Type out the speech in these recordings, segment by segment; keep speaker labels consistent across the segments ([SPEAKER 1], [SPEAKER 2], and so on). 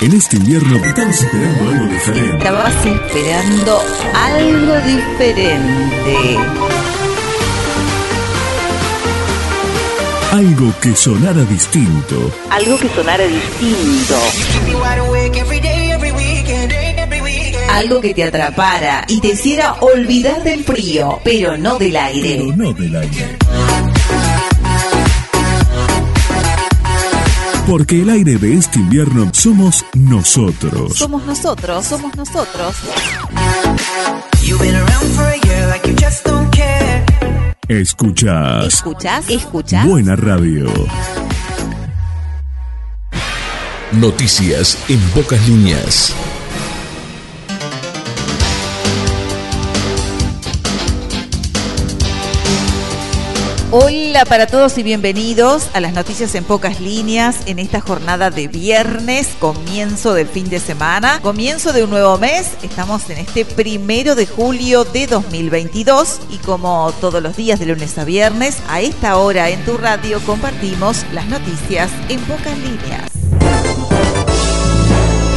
[SPEAKER 1] En este invierno estamos esperando algo diferente.
[SPEAKER 2] Estabas esperando algo diferente.
[SPEAKER 1] Algo que sonara distinto.
[SPEAKER 2] Algo que sonara distinto. Algo que te atrapara y te hiciera olvidar del frío, pero no del aire.
[SPEAKER 1] Pero no del aire. Porque el aire de este invierno somos nosotros.
[SPEAKER 2] Somos nosotros, somos nosotros.
[SPEAKER 1] Escuchas.
[SPEAKER 2] ¿Escuchas? ¿Escuchas?
[SPEAKER 1] Buena radio.
[SPEAKER 3] Noticias en pocas líneas.
[SPEAKER 2] Hola para todos y bienvenidos a las noticias en pocas líneas en esta jornada de viernes, comienzo del fin de semana, comienzo de un nuevo mes. Estamos en este primero de julio de 2022 y como todos los días de lunes a viernes, a esta hora en tu radio compartimos las noticias en pocas líneas.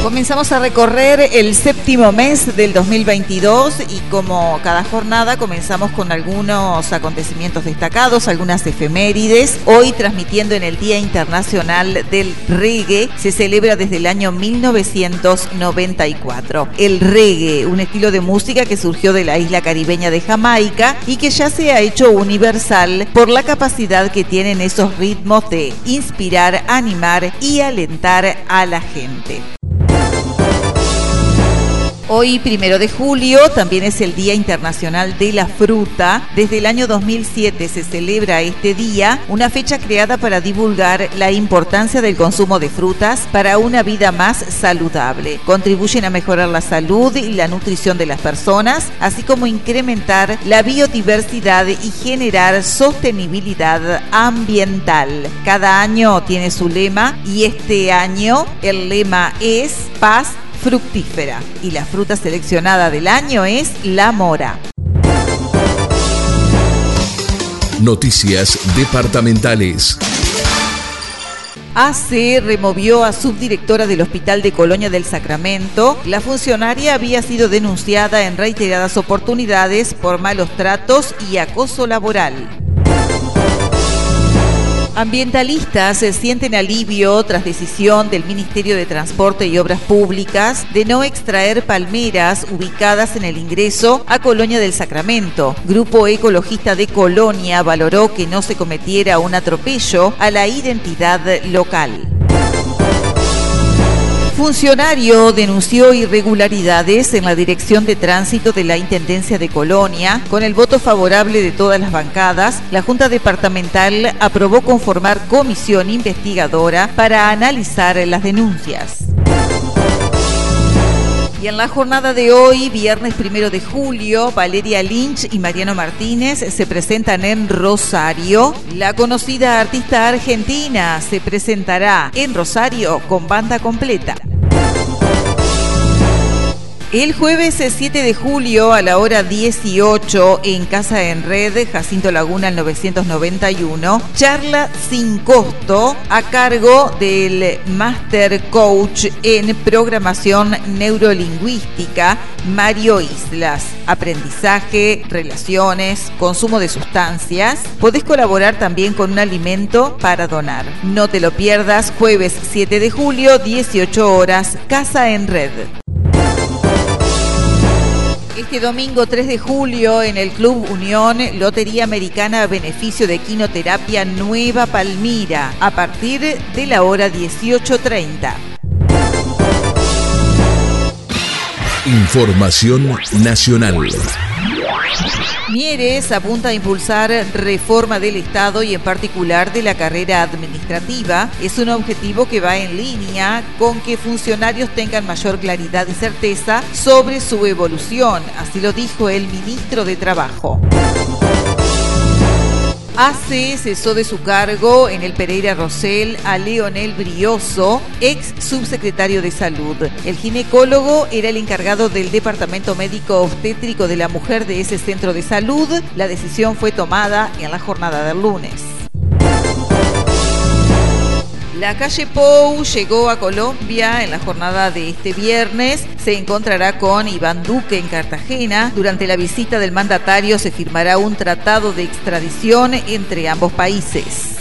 [SPEAKER 2] Comenzamos a recorrer el séptimo mes del 2022 y como cada jornada comenzamos con algunos acontecimientos destacados, algunas efemérides. Hoy transmitiendo en el Día Internacional del Reggae, se celebra desde el año 1994. El reggae, un estilo de música que surgió de la isla caribeña de Jamaica y que ya se ha hecho universal por la capacidad que tienen esos ritmos de inspirar, animar y alentar a la gente. Hoy, primero de julio, también es el Día Internacional de la Fruta. Desde el año 2007 se celebra este día, una fecha creada para divulgar la importancia del consumo de frutas para una vida más saludable. Contribuyen a mejorar la salud y la nutrición de las personas, así como incrementar la biodiversidad y generar sostenibilidad ambiental. Cada año tiene su lema y este año el lema es paz fructífera y la fruta seleccionada del año es la mora.
[SPEAKER 3] Noticias departamentales.
[SPEAKER 2] AC removió a subdirectora del Hospital de Colonia del Sacramento. La funcionaria había sido denunciada en reiteradas oportunidades por malos tratos y acoso laboral. Ambientalistas sienten alivio tras decisión del Ministerio de Transporte y Obras Públicas de no extraer palmeras ubicadas en el ingreso a Colonia del Sacramento. Grupo Ecologista de Colonia valoró que no se cometiera un atropello a la identidad local. Funcionario denunció irregularidades en la dirección de tránsito de la Intendencia de Colonia. Con el voto favorable de todas las bancadas, la Junta Departamental aprobó conformar comisión investigadora para analizar las denuncias. Y en la jornada de hoy, viernes primero de julio, Valeria Lynch y Mariano Martínez se presentan en Rosario. La conocida artista argentina se presentará en Rosario con banda completa. El jueves 7 de julio a la hora 18 en Casa en Red, Jacinto Laguna al 991, charla sin costo a cargo del Master Coach en Programación Neurolingüística, Mario Islas. Aprendizaje, relaciones, consumo de sustancias. Podés colaborar también con un alimento para donar. No te lo pierdas, jueves 7 de julio, 18 horas, Casa en Red. Este domingo 3 de julio en el Club Unión, Lotería Americana beneficio de Quinoterapia Nueva Palmira, a partir de la hora 18.30.
[SPEAKER 3] Información nacional.
[SPEAKER 2] Mieres apunta a impulsar reforma del Estado y en particular de la carrera administrativa. Es un objetivo que va en línea con que funcionarios tengan mayor claridad y certeza sobre su evolución, así lo dijo el ministro de Trabajo. AC cesó de su cargo en el Pereira Rosell a Leonel Brioso, ex subsecretario de Salud. El ginecólogo era el encargado del Departamento Médico Obstétrico de la Mujer de ese centro de salud. La decisión fue tomada en la jornada del lunes. La calle Pou llegó a Colombia en la jornada de este viernes. Se encontrará con Iván Duque en Cartagena. Durante la visita del mandatario se firmará un tratado de extradición entre ambos países.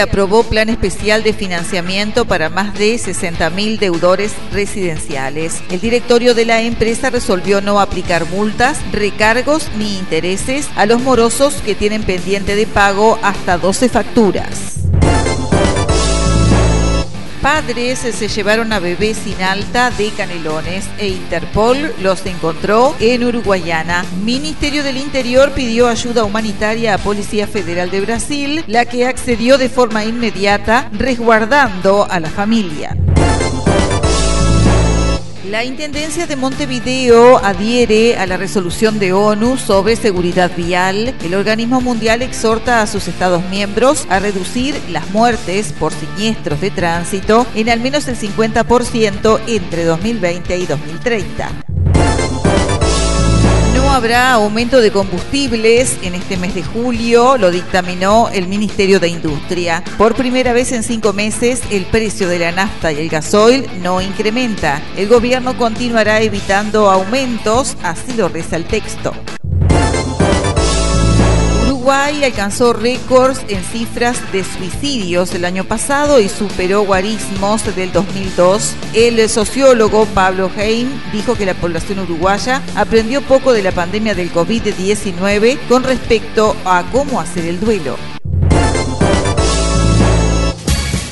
[SPEAKER 2] Aprobó plan especial de financiamiento para más de 60.000 deudores residenciales. El directorio de la empresa resolvió no aplicar multas, recargos ni intereses a los morosos que tienen pendiente de pago hasta 12 facturas. Padres se llevaron a bebé sin alta de Canelones e Interpol los encontró en Uruguayana. Ministerio del Interior pidió ayuda humanitaria a Policía Federal de Brasil, la que accedió de forma inmediata, resguardando a la familia. La Intendencia de Montevideo adhiere a la resolución de ONU sobre seguridad vial. El organismo mundial exhorta a sus Estados miembros a reducir las muertes por siniestros de tránsito en al menos el 50% entre 2020 y 2030 habrá aumento de combustibles en este mes de julio, lo dictaminó el Ministerio de Industria. Por primera vez en cinco meses, el precio de la nafta y el gasoil no incrementa. El gobierno continuará evitando aumentos, así lo reza el texto. Uruguay alcanzó récords en cifras de suicidios el año pasado y superó guarismos del 2002. El sociólogo Pablo Heim dijo que la población uruguaya aprendió poco de la pandemia del COVID-19 con respecto a cómo hacer el duelo.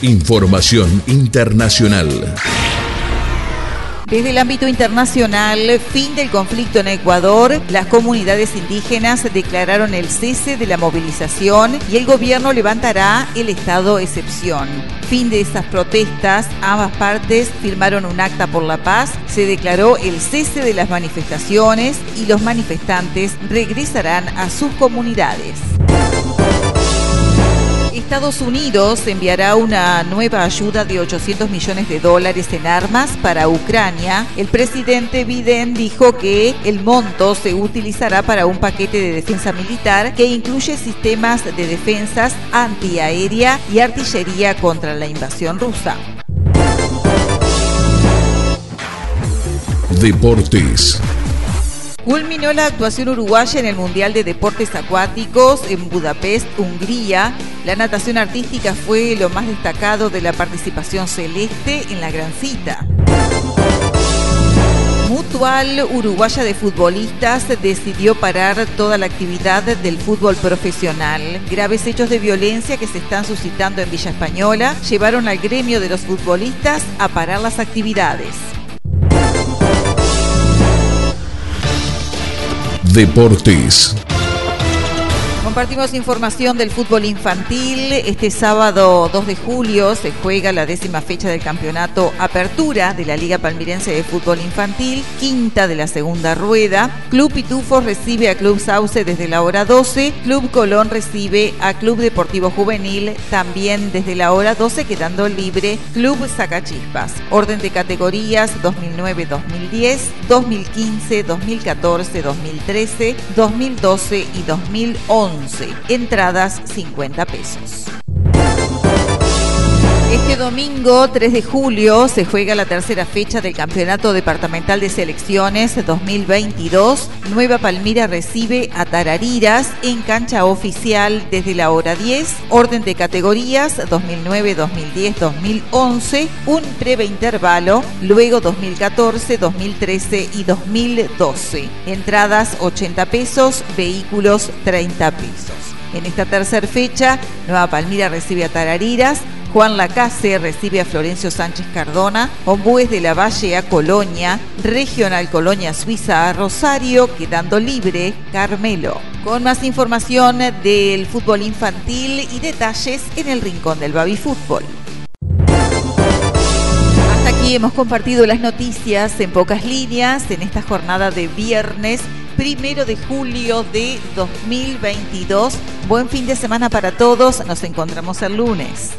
[SPEAKER 3] Información internacional.
[SPEAKER 2] Desde el ámbito internacional, fin del conflicto en Ecuador, las comunidades indígenas declararon el cese de la movilización y el gobierno levantará el estado excepción. Fin de estas protestas, ambas partes firmaron un acta por la paz, se declaró el cese de las manifestaciones y los manifestantes regresarán a sus comunidades. Estados Unidos enviará una nueva ayuda de 800 millones de dólares en armas para Ucrania. El presidente Biden dijo que el monto se utilizará para un paquete de defensa militar que incluye sistemas de defensas antiaérea y artillería contra la invasión rusa.
[SPEAKER 3] Deportes.
[SPEAKER 2] Culminó la actuación uruguaya en el Mundial de Deportes Acuáticos en Budapest, Hungría. La natación artística fue lo más destacado de la participación celeste en la gran cita. Mutual Uruguaya de Futbolistas decidió parar toda la actividad del fútbol profesional. Graves hechos de violencia que se están suscitando en Villa Española llevaron al gremio de los futbolistas a parar las actividades.
[SPEAKER 3] Deportes.
[SPEAKER 2] Compartimos información del fútbol infantil. Este sábado 2 de julio se juega la décima fecha del campeonato Apertura de la Liga Palmirense de Fútbol Infantil, quinta de la segunda rueda. Club Pitufos recibe a Club Sauce desde la hora 12. Club Colón recibe a Club Deportivo Juvenil también desde la hora 12, quedando libre Club Sacachispas. Orden de categorías 2009-2010, 2015, 2014, 2013, 2012 y 2011. Entradas 50 pesos. Este domingo 3 de julio se juega la tercera fecha del Campeonato Departamental de Selecciones 2022. Nueva Palmira recibe a Tarariras en cancha oficial desde la hora 10. Orden de categorías 2009, 2010, 2011. Un breve intervalo. Luego 2014, 2013 y 2012. Entradas 80 pesos, vehículos 30 pesos. En esta tercera fecha, Nueva Palmira recibe a Tarariras, Juan Lacase recibe a Florencio Sánchez Cardona, Ombúes de la Valle a Colonia, Regional Colonia Suiza a Rosario, quedando libre Carmelo. Con más información del fútbol infantil y detalles en el rincón del Baby Fútbol. Hasta aquí hemos compartido las noticias en pocas líneas en esta jornada de viernes primero de julio de 2022. Buen fin de semana para todos. Nos encontramos el lunes.